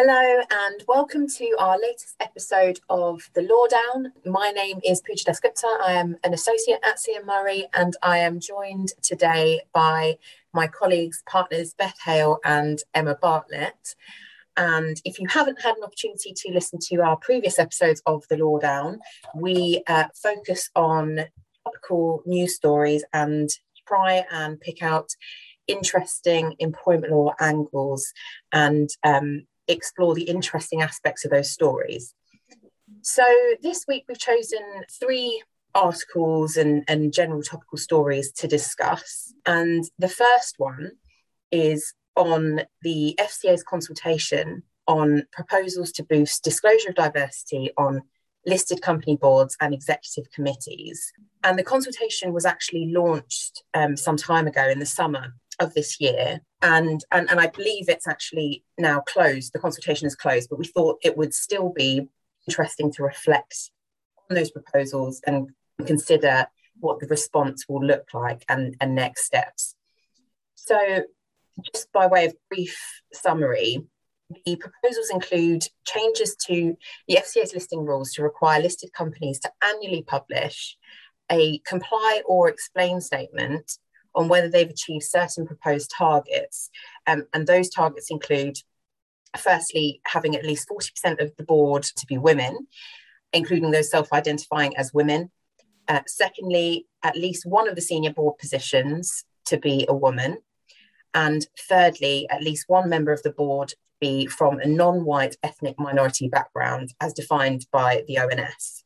Hello and welcome to our latest episode of The Lawdown. My name is Pooja Dasgupta. I am an associate at CM Murray and I am joined today by my colleagues, partners Beth Hale and Emma Bartlett. And if you haven't had an opportunity to listen to our previous episodes of The Lawdown, we uh, focus on topical news stories and try and pick out interesting employment law angles and um, explore the interesting aspects of those stories. So this week we've chosen three articles and, and general topical stories to discuss. And the first one is on the FCA's consultation on proposals to boost disclosure of diversity on listed company boards and executive committees. And the consultation was actually launched um, some time ago in the summer of this year. And, and, and I believe it's actually now closed. The consultation is closed, but we thought it would still be interesting to reflect on those proposals and consider what the response will look like and, and next steps. So, just by way of brief summary, the proposals include changes to the FCA's listing rules to require listed companies to annually publish a comply or explain statement on whether they've achieved certain proposed targets. Um, and those targets include, firstly, having at least 40% of the board to be women, including those self identifying as women. Uh, secondly, at least one of the senior board positions to be a woman. And thirdly, at least one member of the board be from a non white ethnic minority background as defined by the ONS.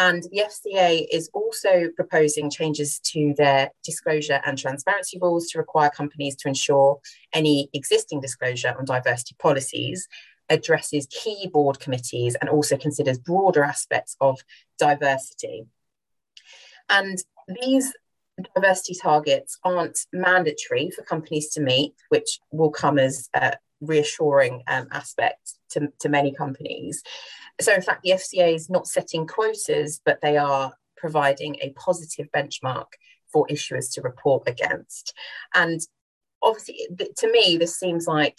And the FCA is also proposing changes to their disclosure and transparency rules to require companies to ensure any existing disclosure on diversity policies addresses key board committees and also considers broader aspects of diversity. And these diversity targets aren't mandatory for companies to meet, which will come as a reassuring um, aspect to, to many companies. So, in fact, the FCA is not setting quotas, but they are providing a positive benchmark for issuers to report against. And obviously, to me, this seems like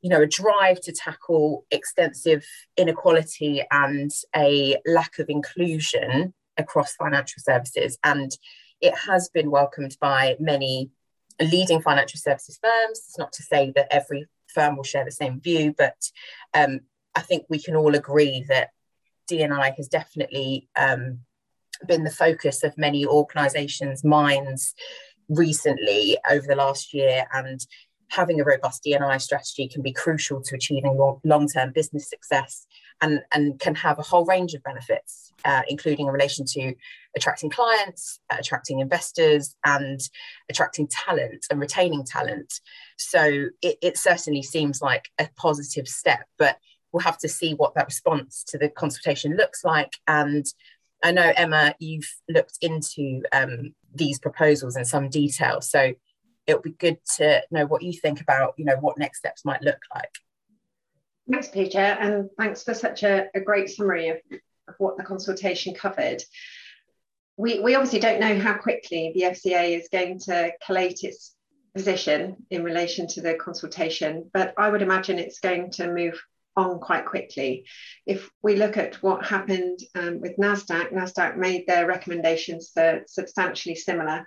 you know a drive to tackle extensive inequality and a lack of inclusion across financial services and it has been welcomed by many leading financial services firms it's not to say that every firm will share the same view but um, I think we can all agree that DNI has definitely um, been the focus of many organisations' minds recently over the last year, and having a robust DNI strategy can be crucial to achieving long term business success and, and can have a whole range of benefits, uh, including in relation to attracting clients, attracting investors, and attracting talent and retaining talent. So it, it certainly seems like a positive step, but we'll have to see what that response to the consultation looks like. And I know, Emma, you've looked into um, these proposals in some detail. So it would be good to know what you think about, you know, what next steps might look like. Thanks, Pooja, and thanks for such a, a great summary of, of what the consultation covered. We, we obviously don't know how quickly the FCA is going to collate its position in relation to the consultation, but I would imagine it's going to move on quite quickly. If we look at what happened um, with NASDAQ, NASDAQ made their recommendations for substantially similar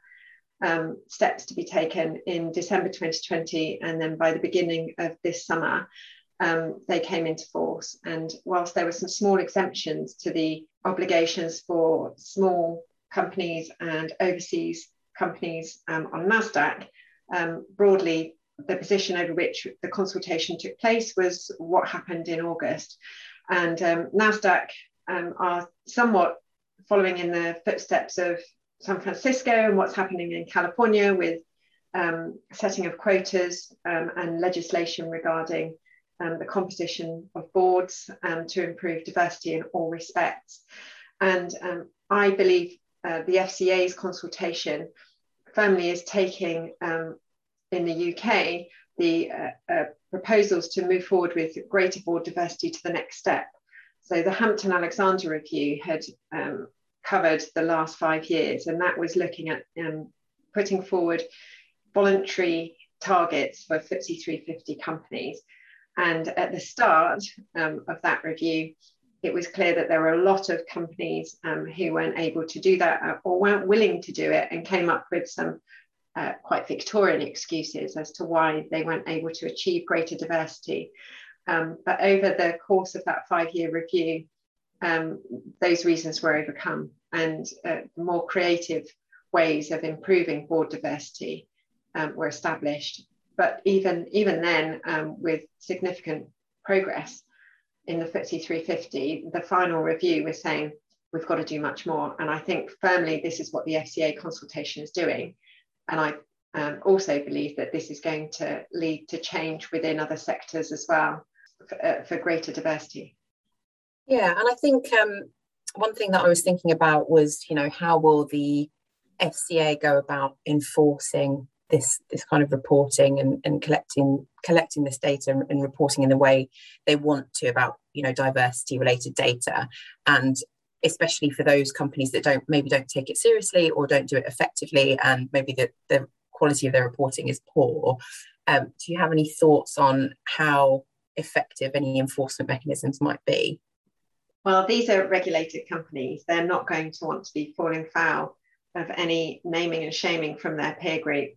um, steps to be taken in December 2020, and then by the beginning of this summer, um, they came into force. And whilst there were some small exemptions to the obligations for small companies and overseas companies um, on NASDAQ, um, broadly the position over which the consultation took place was what happened in August. And um, NASDAQ um, are somewhat following in the footsteps of San Francisco and what's happening in California with um, setting of quotas and legislation regarding um, the composition of boards um, to improve diversity in all respects. And I believe uh, the FCA's consultation firmly is taking um, in the UK the uh, uh, proposals to move forward with greater board diversity to the next step. So the Hampton Alexander Review had um, covered the last five years, and that was looking at um, putting forward voluntary targets for FTSE 350 companies. And at the start um, of that review, it was clear that there were a lot of companies um, who weren't able to do that uh, or weren't willing to do it and came up with some uh, quite Victorian excuses as to why they weren't able to achieve greater diversity. Um, but over the course of that five year review, um, those reasons were overcome and uh, more creative ways of improving board diversity um, were established. But even, even then, um, with significant progress in the FTSE 350, the final review was saying we've got to do much more. And I think firmly this is what the FCA consultation is doing. And I um, also believe that this is going to lead to change within other sectors as well for, uh, for greater diversity. Yeah, and I think um, one thing that I was thinking about was, you know, how will the FCA go about enforcing this this kind of reporting and, and collecting collecting this data and, and reporting in the way they want to about you know diversity related data. And especially for those companies that don't maybe don't take it seriously or don't do it effectively and maybe the, the quality of their reporting is poor. Um, do you have any thoughts on how effective any enforcement mechanisms might be? Well these are regulated companies. They're not going to want to be falling foul of any naming and shaming from their peer group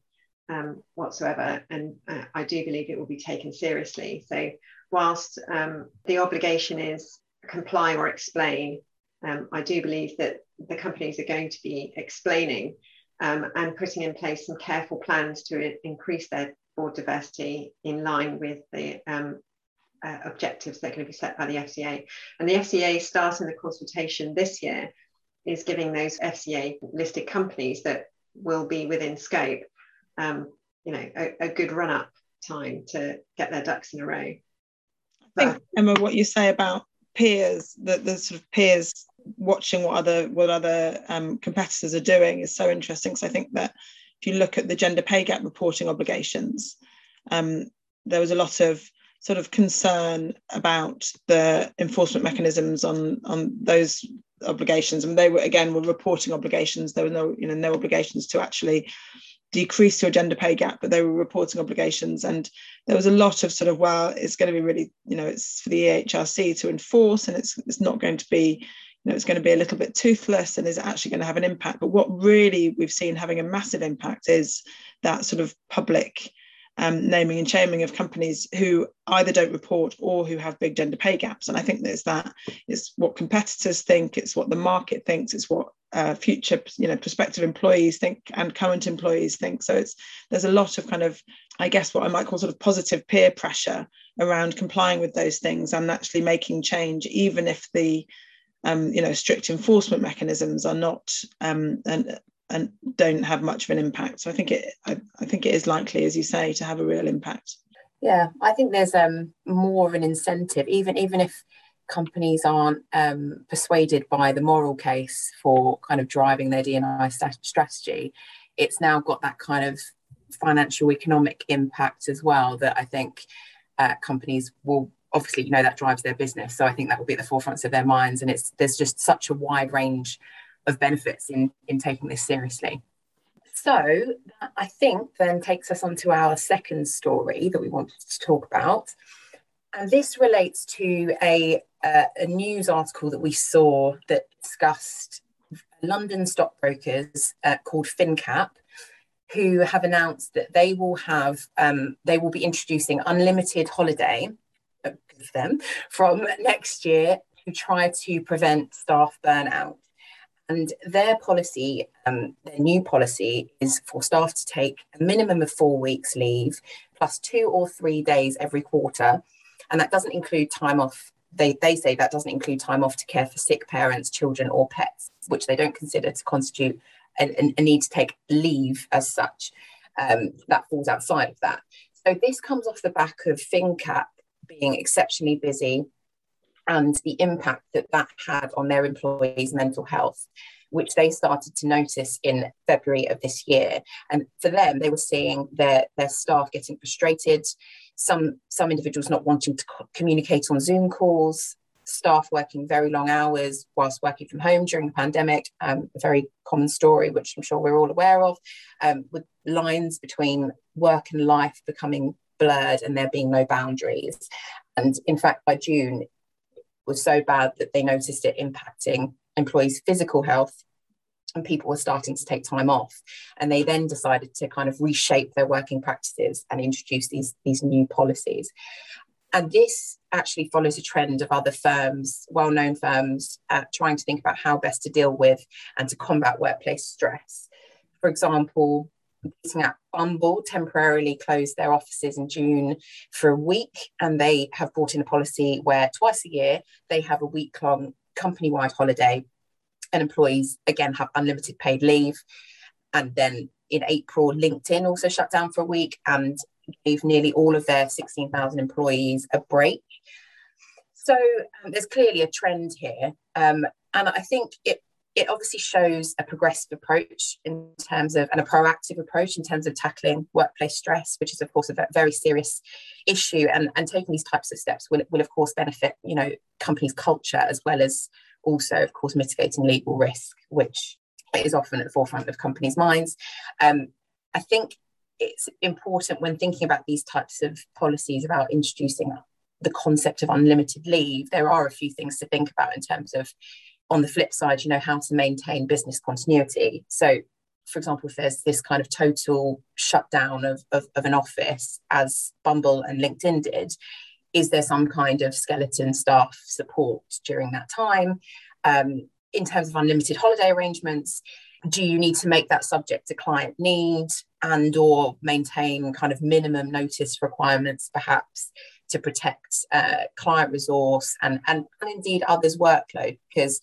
um, whatsoever. And uh, I do believe it will be taken seriously. So, whilst um, the obligation is comply or explain, um, I do believe that the companies are going to be explaining um, and putting in place some careful plans to increase their board diversity in line with the um, uh, objectives that are going to be set by the FCA. And the FCA starting the consultation this year is giving those FCA listed companies that will be within scope, um, you know, a, a, good run up time to get their ducks in a row. I think Emma, what you say about peers, the, the sort of peers watching what other what other um, competitors are doing is so interesting. Because I think that if you look at the gender pay gap reporting obligations, um, there was a lot of sort of concern about the enforcement mechanisms on on those obligations and they were again were reporting obligations there were no you know no obligations to actually decrease your gender pay gap but they were reporting obligations. And there was a lot of sort of well it's going to be really you know it's for the EHRC to enforce and it's it's not going to be you know it's going to be a little bit toothless and is actually going to have an impact. But what really we've seen having a massive impact is that sort of public um, naming and shaming of companies who either don't report or who have big gender pay gaps. And I think there's that. It's what competitors think. It's what the market thinks. It's what uh, future, you know, prospective employees think and current employees think. So it's there's a lot of kind of, I guess, what I might call sort of positive peer pressure around complying with those things and actually making change, even if the um, you know strict enforcement mechanisms are not um, and and don't have much of an impact. So I think it I, I think it is likely, as you say, to have a real impact. Yeah, I think there's um, more of an incentive, even even if companies aren't um, persuaded by the moral case for kind of driving their D&I st- strategy. It's now got that kind of financial economic impact as well that I think uh, companies will obviously you know that drives their business. So I think that will be at the forefront of their minds, and it's there's just such a wide range of benefits in, in taking this seriously. So I think then takes us on to our second story that we wanted to talk about. And this relates to a, uh, a news article that we saw that discussed London stockbrokers uh, called finnCap, who have announced that they will have um, they will be introducing unlimited holiday uh, for them from next year to try to prevent staff burnout. And their policy, um, their new policy, is for staff to take a minimum of four weeks leave plus two or three days every quarter. And that doesn't include time off. They, they say that doesn't include time off to care for sick parents, children, or pets, which they don't consider to constitute a, a need to take leave as such. Um, that falls outside of that. So this comes off the back of finnCap being exceptionally busy and the impact that that had on their employees' mental health, which they started to notice in February of this year. And for them, they were seeing their, their staff getting frustrated, some, some individuals not wanting to co- communicate on Zoom calls, staff working very long hours whilst working from home during the pandemic, um, a very common story, which I'm sure we're all aware of, um, with lines between work and life becoming blurred and there being no boundaries. And in fact, by June, was so bad that they noticed it impacting employees' physical health and people were starting to take time off. And they then decided to kind of reshape their working practices and introduce these these new policies. And this actually follows a trend of other firms well-known firms uh, trying to think about how best to deal with and to combat workplace stress. For example at Bumble temporarily closed their offices in June for a week, and they have brought in a policy where twice a year they have a week long company wide holiday and employees again have unlimited paid leave. And then in April, LinkedIn also shut down for a week and gave nearly all of their 16,000 employees a break. So um, there's clearly a trend here. Um, and I think it, it obviously shows a progressive approach in terms of and a proactive approach in terms of tackling workplace stress which is of course a very serious issue and, and taking these types of steps will, will of course benefit you know companies culture as well as also, of course, mitigating legal risk, which is often at the forefront of companies' minds. Um, I think it's important when thinking about these types of policies about introducing the concept of unlimited leave. There are a few things to think about in terms of, on the flip side, you know, how to maintain business continuity. So, for example, if there's this kind of total shutdown of, of, of an office, as Bumble and LinkedIn did, is there some kind of skeleton staff support during that time? Um, in terms of unlimited holiday arrangements, do you need to make that subject to client need and or maintain kind of minimum notice requirements perhaps to protect uh, client resource and, and, and indeed others workload because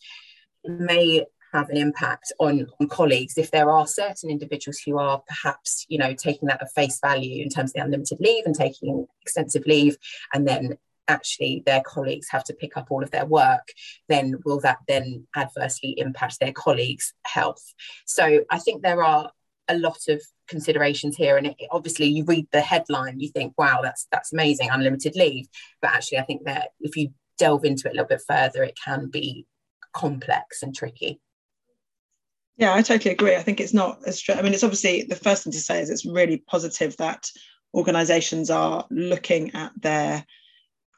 it may have an impact on, on colleagues. If there are certain individuals who are perhaps you know taking that at face value in terms of the unlimited leave and taking extensive leave and then actually their colleagues have to pick up all of their work then will that then adversely impact their colleagues health? So i think there are a lot of considerations here and it, obviously you read the headline you think wow that's that's amazing unlimited leave but actually i think that if you delve into it a little bit further it can be complex and tricky yeah, I totally agree. I think it's not as. I mean, it's obviously the first thing to say is it's really positive that organisations are looking at their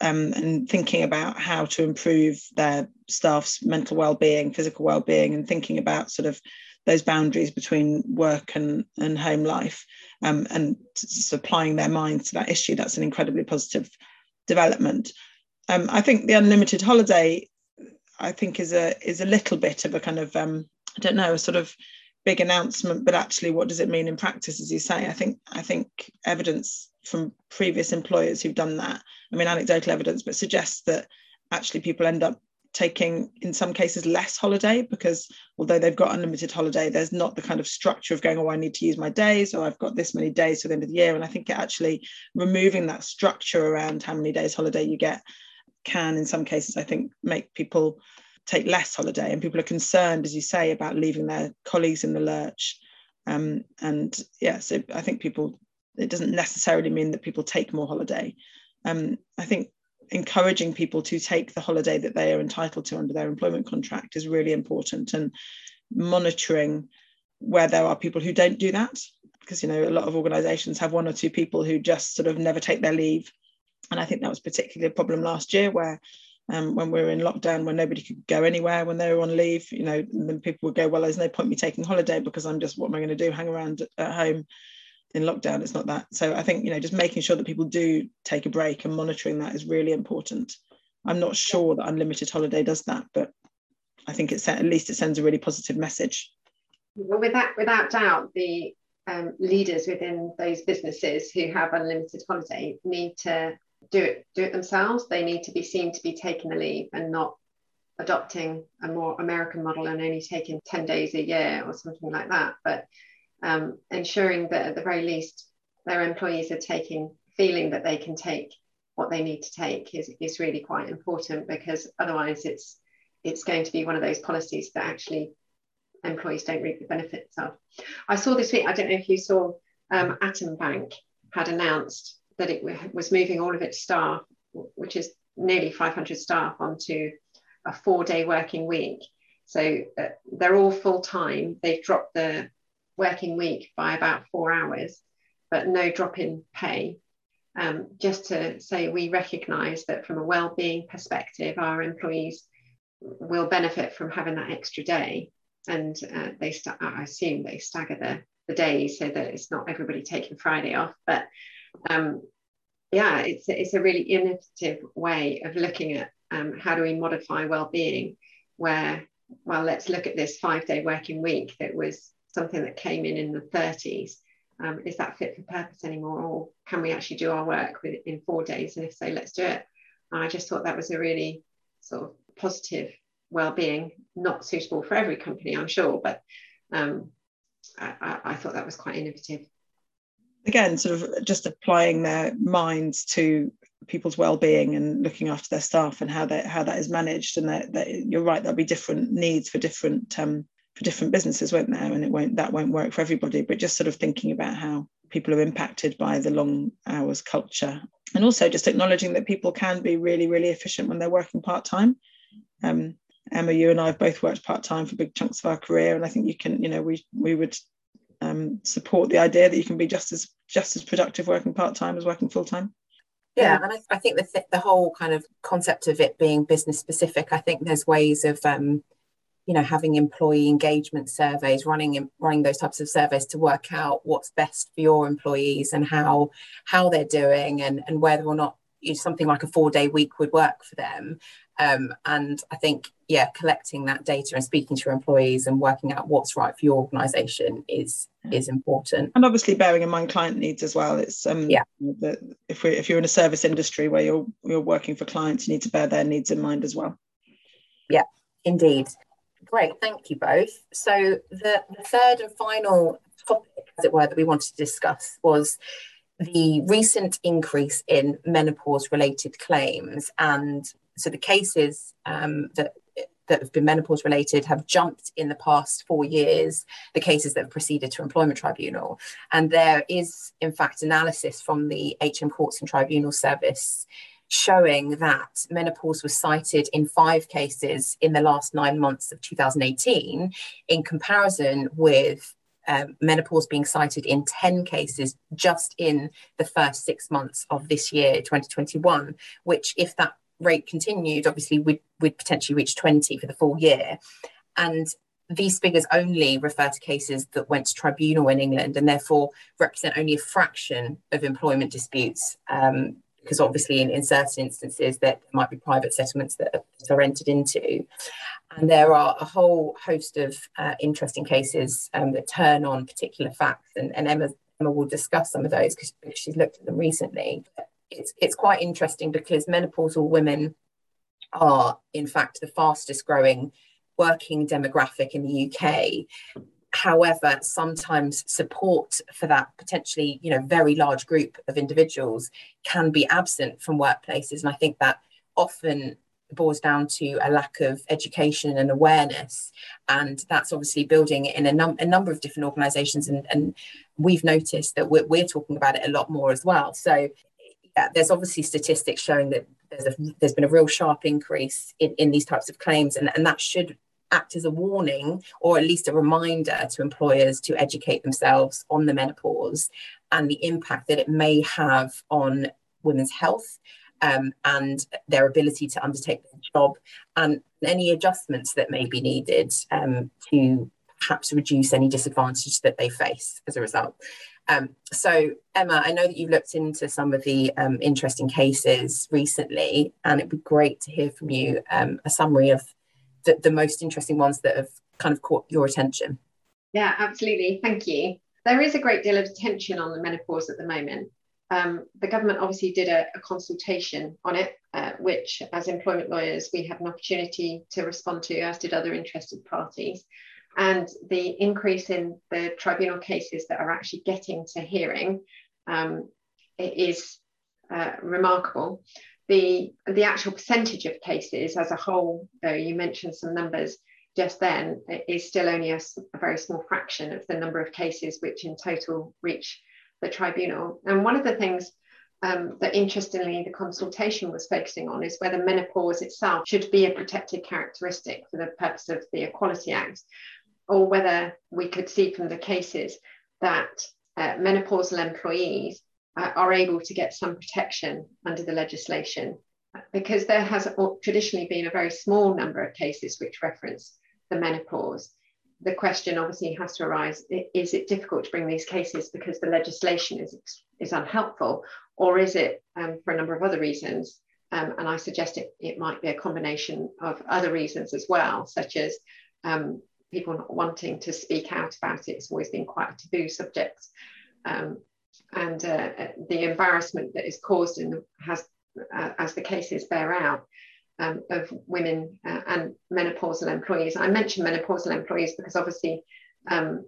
um, and thinking about how to improve their staff's mental well-being, physical well-being, and thinking about sort of those boundaries between work and, and home life, um, and supplying their minds to that issue. That's an incredibly positive development. Um, I think the unlimited holiday, I think, is a is a little bit of a kind of um, I don't know, a sort of big announcement, but actually, what does it mean in practice? As you say, I think I think evidence from previous employers who've done that, I mean, anecdotal evidence, but suggests that actually people end up taking in some cases less holiday because although they've got unlimited holiday there's not the kind of structure of going oh i need to use my days or i've got this many days to the end of the year. And i think actually removing that structure around how many days holiday you get can in some cases i think make people take less holiday. And people are concerned as you say about leaving their colleagues in the lurch. Um, and yeah so i think people it doesn't necessarily mean that people take more holiday um, i think encouraging people to take the holiday that they are entitled to under their employment contract is really important and monitoring where there are people who don't do that because you know a lot of organizations have one or two people who just sort of never take their leave and i think that was particularly a problem last year where um, when we were in lockdown, when nobody could go anywhere, when they were on leave, you know, then people would go, well, there's no point me taking holiday because I'm just, what am I going to do? Hang around at home in lockdown. It's not that. So I think, you know, just making sure that people do take a break and monitoring that is really important. I'm not sure that unlimited holiday does that, but I think it's at least it sends a really positive message. Well, without without doubt, the um, leaders within those businesses who have unlimited holiday need to do it do it themselves. They need to be seen to be taking the leave and not adopting a more American model and only taking 10 days a year or something like that. But um, ensuring that at the very least their employees are taking, feeling that they can take what they need to take is, is really quite important because otherwise it's it's going to be one of those policies that actually employees don't reap the benefits of. I saw this week, I don't know if you saw um, Atom Bank had announced that it was moving all of its staff, which is nearly 500 staff, onto a four day working week. So uh, they're all full time. They've dropped the working week by about four hours, but no drop in pay. um, just to say we recognise that from a well-being perspective, our employees will benefit from having that extra day, and uh, they st- I assume they stagger the, the days so that it's not everybody taking Friday off. But um, yeah, it's it's a really innovative way of looking at um, how do we modify well-being, where well, let's look at this five-day working week that was something that came in in the 30s um, is that fit for purpose anymore? Or can we actually do our work with, in four days? And if so let's do it. And i just thought that was a really sort of positive well-being not suitable for every company i'm sure but um, I, I thought that was quite innovative. Again sort of just applying their minds to people's well-being and looking after their staff and how that how that is managed. And that you're right there'll be different needs for different um, for different businesses, won't there? And it won't that won't work for everybody. But just sort of thinking about how people are impacted by the long hours culture, and also just acknowledging that people can be really, really efficient when they're working part time. Um, Emma, you and I have both worked part time for big chunks of our career, and I think you can, you know, we we would um, support the idea that you can be just as just as productive working part time as working full time. Yeah, and I, I think the th- the whole kind of concept of it being business specific, I think there's ways of um, you know having employee engagement surveys running running those types of surveys to work out what's best for your employees and how how they're doing and and whether or not you something like a four day week would work for them. Um, and i think yeah collecting that data and speaking to your employees and working out what's right for your organization is is important. And obviously bearing in mind client needs as well it's um yeah. the, if we if you're in a service industry where you're you're working for clients you need to bear their needs in mind as well. Yeah indeed Great, thank you both. So the, the third and final topic, as it were, that we wanted to discuss was the recent increase in menopause related claims. And so the cases um, that that have been menopause related have jumped in the past four years, the cases that have proceeded to employment tribunal. And there is, in fact, analysis from the HM Courts and Tribunal Service showing that menopause was cited in five cases in the last nine months of 2018, in comparison with um, menopause being cited in 10 cases just in the first six months of this year, 2021, which, if that rate continued, obviously would would potentially reach 20 for the full year. And these figures only refer to cases that went to tribunal in England and therefore represent only a fraction of employment disputes um, because obviously in, in certain instances there might be private settlements that are, that are entered into. And there are a whole host of uh, interesting cases um, that turn on particular facts, and, and Emma, Emma will discuss some of those because she's looked at them recently. It's, it's quite interesting because menopausal women are, in fact, the fastest growing working demographic in the UK however sometimes support for that potentially you know very large group of individuals can be absent from workplaces. And i think that often boils down to a lack of education and awareness. And that's obviously building in a, num- a number of different organizations. And, and we've noticed that we're, we're, talking about it a lot more as well. So yeah, there's obviously statistics showing that there's, a, there's been a real sharp increase in, in these types of claims. And, and that should act as a warning or at least a reminder to employers to educate themselves on the menopause and the impact that it may have on women's health um, and their ability to undertake their job and any adjustments that may be needed um, to perhaps reduce any disadvantage that they face as a result. Um, so, Emma, I know that you've looked into some of the um, interesting cases recently, and it'd be great to hear from you um, a summary of the, the most interesting ones that have kind of caught your attention? Yeah, absolutely. Thank you. There is a great deal of attention on the menopause at the moment. Um, the government obviously did a, a consultation on it, uh, which, as employment lawyers, we had an opportunity to respond to, as did other interested parties. And the increase in the tribunal cases that are actually getting to hearing um, is uh, remarkable the the actual percentage of cases as a whole, though you mentioned some numbers just then, is still only a, a, very small fraction of the number of cases which in total reach the tribunal. And one of the things um, that interestingly the consultation was focusing on is whether menopause itself should be a protected characteristic for the purpose of the Equality Act, or whether we could see from the cases that uh, menopausal employees are able to get some protection under the legislation because there has traditionally been a very small number of cases which reference the menopause. The question obviously has to arise is it difficult to bring these cases because the legislation is, is unhelpful, or is it um, for a number of other reasons? Um, and I suggest it, it might be a combination of other reasons as well, such as um, people not wanting to speak out about it. It's always been quite a taboo subject. Um, and uh, the embarrassment that is caused the, has, uh, as the cases bear out, um, of women uh, and menopausal employees. I mention menopausal employees because obviously um,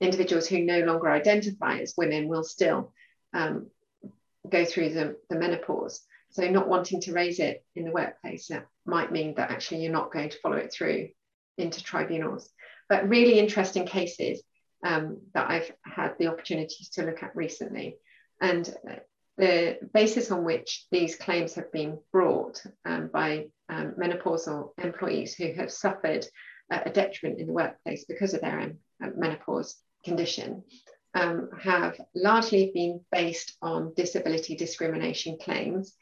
individuals who no longer identify as women will still um, go through the, the menopause. So not wanting to raise it in the workplace might mean that actually you're not going to follow it through into tribunals. But really interesting cases um, that I've had the opportunity to look at recently. And the basis on which these claims have been brought um, by um, menopausal employees who have suffered a detriment in the workplace because of their um, menopause condition um, have largely been based on disability discrimination claims,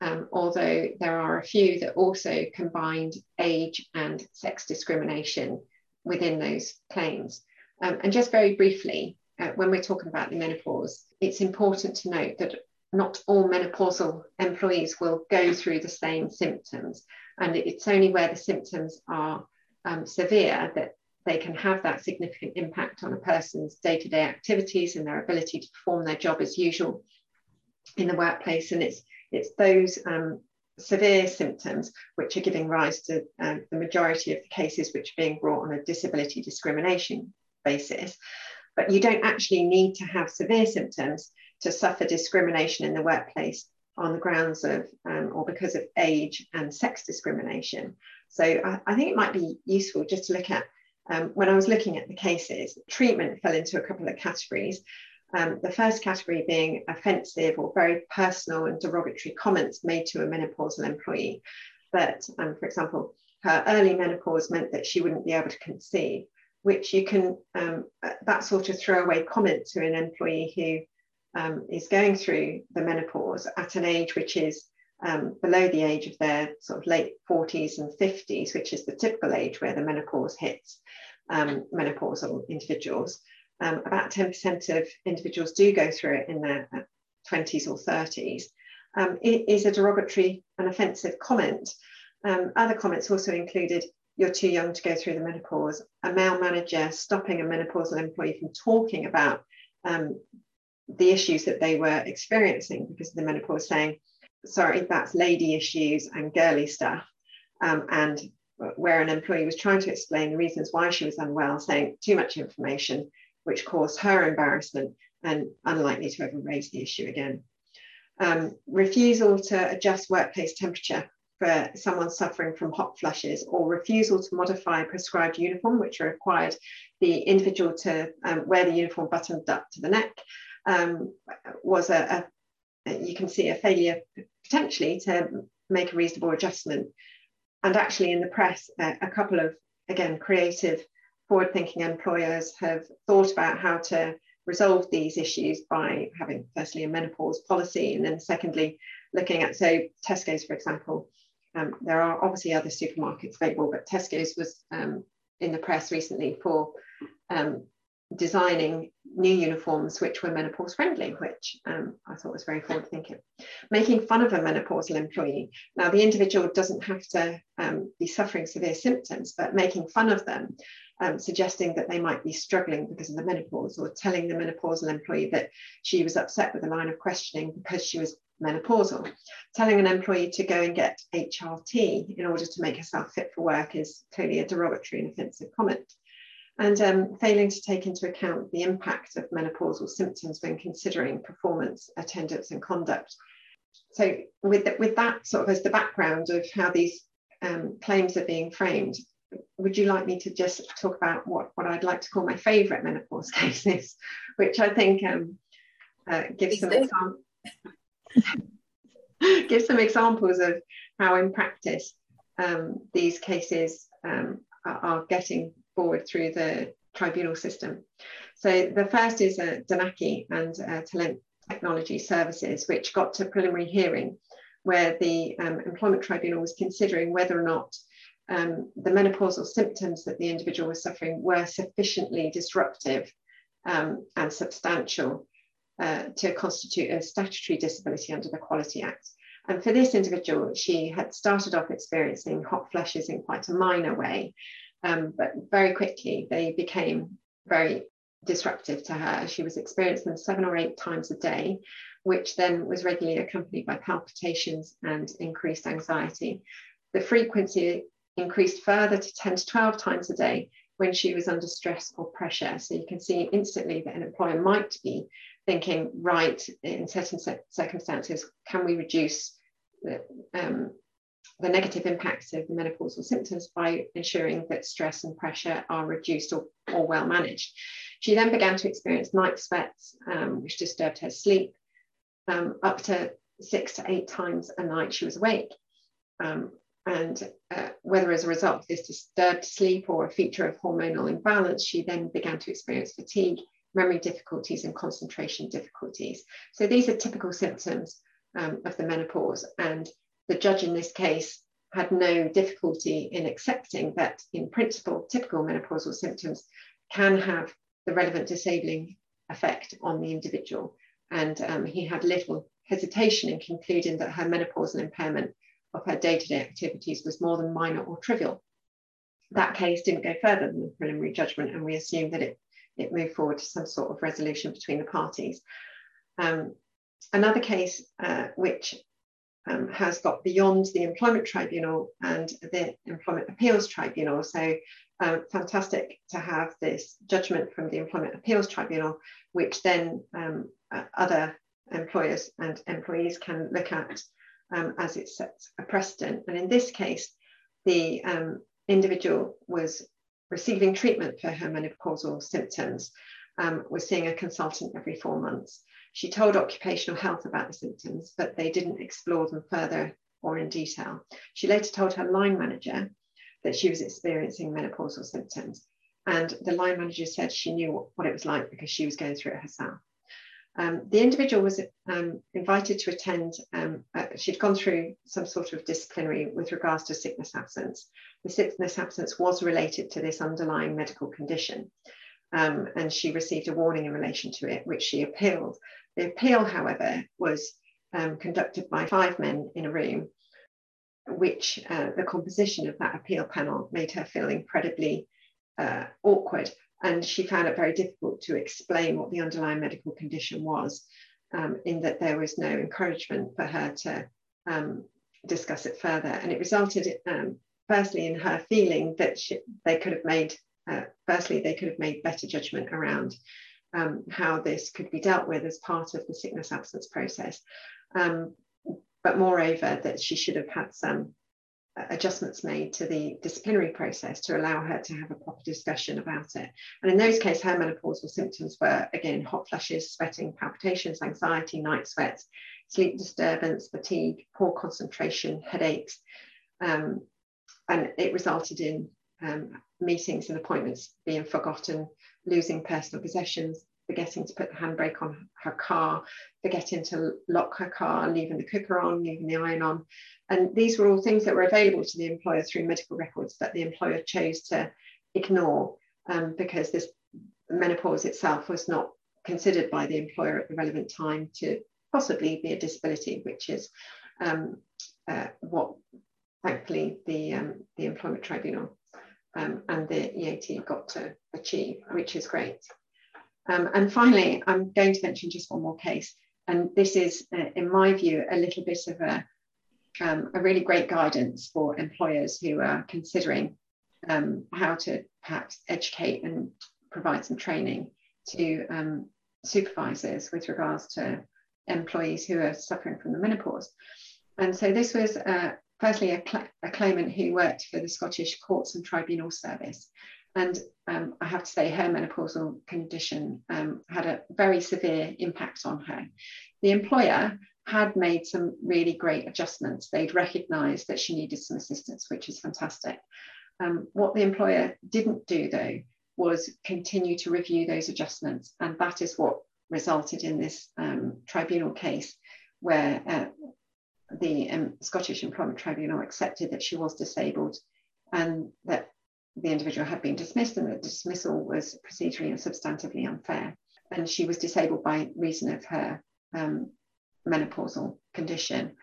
um, although there are a few that also combined age and sex discrimination within those claims. Um, and just very briefly, uh, when we're talking about the menopause, it's important to note that not all menopausal employees will go through the same symptoms. And it's only where the symptoms are um, severe that they can have that significant impact on a person's day to day activities and their ability to perform their job as usual in the workplace. And it's, it's those um, severe symptoms which are giving rise to um, the majority of the cases which are being brought on a disability discrimination basis. But you don't actually need to have severe symptoms to suffer discrimination in the workplace on the grounds of um, or because of age and sex discrimination. So I, I, think it might be useful just to look at um, when I was looking at the cases, treatment fell into a couple of categories. Um, the first category being offensive or very personal and derogatory comments made to a menopausal employee. That, um, for example, her early menopause meant that she wouldn't be able to conceive, which you can, um, uh, that sort of throwaway comment to an employee who um, is going through the menopause at an age which is um, below the age of their sort of late 40s and 50s, which is the typical age where the menopause hits um, menopausal individuals. Um, about 10% of individuals do go through it in their 20s or 30s. Um, it is a derogatory and offensive comment. Other comments also included you're too young to go through the menopause, a male manager stopping a menopausal employee from talking about um, the issues that they were experiencing because of the menopause, saying, sorry, that's lady issues and girly stuff. Um, and where an employee was trying to explain the reasons why she was unwell, saying too much information, which caused her embarrassment and unlikely to ever raise the issue again. Um, refusal to adjust workplace temperature for someone suffering from hot flushes or refusal to modify prescribed uniform, which required the individual to um, wear the uniform buttoned up to the neck, um, was a, a, you can see a failure potentially to make a reasonable adjustment. And actually in the press, uh, a couple of, again, creative forward thinking employers have thought about how to resolve these issues by having firstly a menopause policy and then secondly looking at so tesco's for example um, there are obviously other supermarkets available but tesco's was um, in the press recently for um, designing new uniforms which were menopause friendly, which um, I thought was very forward thinking. Making fun of a menopausal employee. Now, the individual doesn't have to um, be suffering severe symptoms, but making fun of them, um, suggesting that they might be struggling because of the menopause, or telling the menopausal employee that she was upset with a line of questioning because she was menopausal. Telling an employee to go and get HRT in order to make herself fit for work is clearly a derogatory and offensive comment and um, failing to take into account the impact of menopausal symptoms when considering performance, attendance, and conduct. So, with, the, with that sort of as the background of how these um, claims are being framed, would you like me to just talk about what, what I'd like to call my favourite menopause cases, which I think um, uh, gives some examples. give some examples of how in practice um, these cases um, are, are, getting forward through the tribunal system. So the first is uh, Donnachie and uh, Technology Services, which got to preliminary hearing, where the um, Employment Tribunal was considering whether or not um, the menopausal symptoms that the individual was suffering were sufficiently disruptive um, and substantial uh, to constitute a statutory disability under the Equality Act. And for this individual, she had started off experiencing hot flushes in quite a minor way, um, but very quickly they became very disruptive to her. She was experiencing them seven or eight times a day, which then was regularly accompanied by palpitations and increased anxiety. The frequency increased further to 10 to 12 times a day when she was under stress or pressure. So you can see instantly that an employer might be thinking, right, in certain circumstances, can we reduce the, um, the negative impacts of the menopausal symptoms by ensuring that stress and pressure are reduced or, or well managed. She then began to experience night sweats, um, which disturbed her sleep. Um, up to six to eight times a night she was awake. Um, and uh, whether as a result of this disturbed sleep or a feature of hormonal imbalance, she then began to experience fatigue, memory difficulties, and concentration difficulties. So these are typical symptoms um, of the menopause. And the judge in this case had no difficulty in accepting that, in principle, typical menopausal symptoms can have the relevant disabling effect on the individual. And um, he had little hesitation in concluding that her menopausal impairment of her day-to-day activities was more than minor or trivial. That case didn't go further than the preliminary judgment, and we assume that it, it moved forward to some sort of resolution between the parties. Um, another case uh, which um, has got beyond the Employment Tribunal and the Employment Appeals Tribunal. So um, fantastic to have this judgment from the Employment Appeals Tribunal, which then um, uh, other employers and employees can look at um, as it sets a precedent. And in this case, the um, individual was receiving treatment for her menopausal symptoms, um, was seeing a consultant every four months. She told occupational health about the symptoms, but they didn't explore them further or in detail. She later told her line manager that she was experiencing menopausal symptoms. And the line manager said she knew what, what it was like because she was going through it herself. Um, the individual was um, invited to attend, um, uh, she'd gone through some sort of disciplinary with regards to sickness absence. The sickness absence was related to this underlying medical condition, um, and she received a warning in relation to it, which she appealed. The appeal, however, was um, conducted by five men in a room, which uh, the composition of that appeal panel made her feel incredibly uh, awkward and she found it very difficult to explain what the underlying medical condition was, um, in that there was no encouragement for her to um, discuss it further. And it resulted, um, firstly, in her feeling that she, they could have made, uh, firstly, they could have made better judgment around um, how this could be dealt with as part of the sickness absence process. Um, but moreover, that she should have had some adjustments made to the disciplinary process to allow her to have a proper discussion about it. And in those cases, her menopausal symptoms were again hot flushes, sweating, palpitations, anxiety, night sweats, sleep disturbance, fatigue, poor concentration, headaches. Um, and it resulted in um, meetings and appointments being forgotten, losing personal possessions, forgetting to put the handbrake on her car, forgetting to lock her car, leaving the cooker on, leaving the iron on. And these were all things that were available to the employer through medical records that the employer chose to ignore um, because this menopause itself was not considered by the employer at the relevant time to possibly be a disability, which is um, uh, what thankfully the, um, the Employment Tribunal um, and the EAT got to achieve, which is great. Um, and finally, I'm going to mention just one more case. And this is, uh, in my view, a little bit of a, um, a really great guidance for employers who are considering um, how to perhaps educate and provide some training to um, supervisors with regards to employees who are suffering from the menopause. And so this was uh, firstly a, cl a, claimant who worked for the Scottish Courts and Tribunal Service. And um, I have to say, her menopausal condition um, had a very severe impact on her. The employer had made some really great adjustments. They'd recognised that she needed some assistance, which is fantastic. Um, what the employer didn't do, though, was continue to review those adjustments. And that is what resulted in this um, tribunal case where uh, the um, Scottish Employment Tribunal accepted that she was disabled and that the individual had been dismissed and the dismissal was procedurally and substantively unfair. And she was disabled by reason of her um, menopausal condition.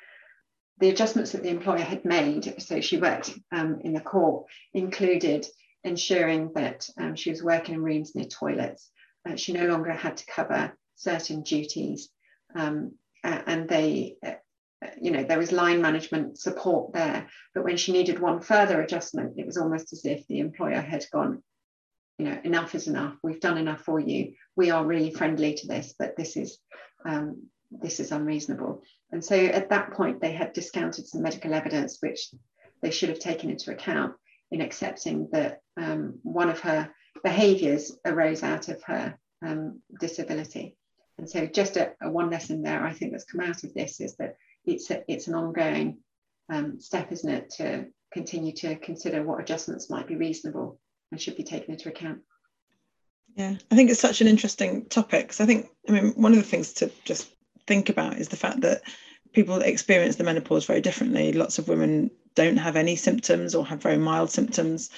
The adjustments that the employer had made, so she worked um, in the court, included ensuring that um, she was working in rooms near toilets. Uh, she no longer had to cover certain duties. Um, and they you know, there was line management support there. But when she needed one further adjustment, it was almost as if the employer had gone, you know, enough is enough. We've done enough for you. We are really friendly to this, but this is um, this is unreasonable. And so at that point, they had discounted some medical evidence, which they should have taken into account in accepting that um, one of her behaviours arose out of her um, disability. And so, just a, a, one lesson there, I think that's come out of this is that it's a, it's an ongoing um, step, isn't it, to continue to consider what adjustments might be reasonable and should be taken into account. Yeah, I think it's such an interesting topic. So I think, I mean, one of the things to just think about is the fact that people experience the menopause very differently. Lots of women don't have any symptoms or have very mild symptoms.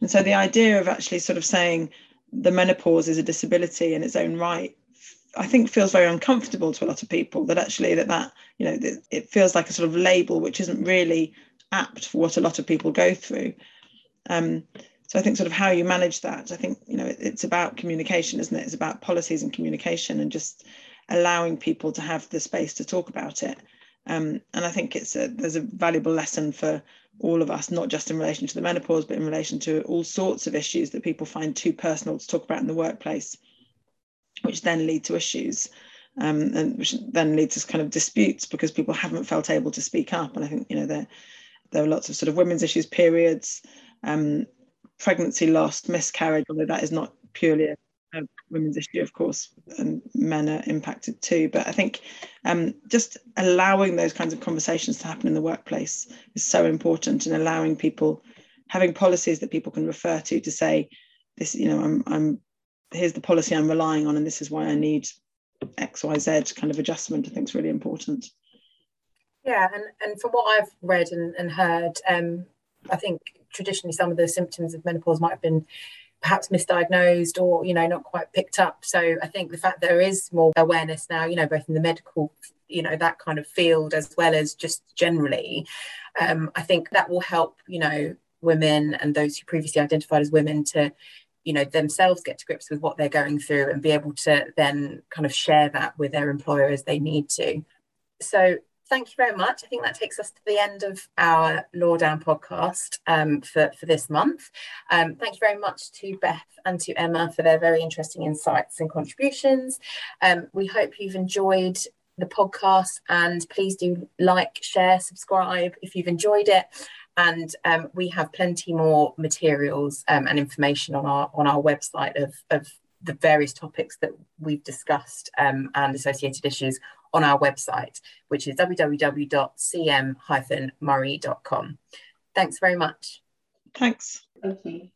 And so the idea of actually sort of saying the menopause is a disability in its own right I think feels very uncomfortable to a lot of people that actually that that you know it feels like a sort of label which isn't really apt for what a lot of people go through. Um, so I think sort of how you manage that. I think you know it, it's about communication, isn't it? It's about policies and communication and just allowing people to have the space to talk about it. Um, and I think it's a, there's a valuable lesson for all of us, not just in relation to the menopause, but in relation to all sorts of issues that people find too personal to talk about in the workplace which then lead to issues um, and which then leads to kind of disputes because people haven't felt able to speak up. And I think you know there there are lots of sort of women's issues, periods, um, pregnancy loss, miscarriage, although that is not purely a, a, women's issue, of course, and men are impacted too. But I think um, just allowing those kinds of conversations to happen in the workplace is so important, and allowing people having policies that people can refer to to say this, you know, I'm I'm here's the policy I'm relying on, and this is why I need X, Y, Z kind of adjustment. I think is really important. Yeah, and and from what I've read and, and heard, um, I think traditionally some of the symptoms of menopause might have been perhaps misdiagnosed or you know not quite picked up so i think the fact there is more awareness now you know both in the medical you know that kind of field as well as just generally um, i think that will help you know women and those who previously identified as women to you know themselves get to grips with what they're going through and be able to then kind of share that with their employer as they need to. So thank you very much. I think that takes us to the end of our Lawdown podcast um, for, for this month. Um, thank you very much to beth and to emma for their very interesting insights and contributions. Um, we hope you've enjoyed the podcast and please do like share subscribe if you've enjoyed it and um, we have plenty more materials um, and information on our on our website of, of the various topics that we've discussed um, and associated issues on our website, which is www.cm-murray.com. Thanks very much. Thanks. Thank you.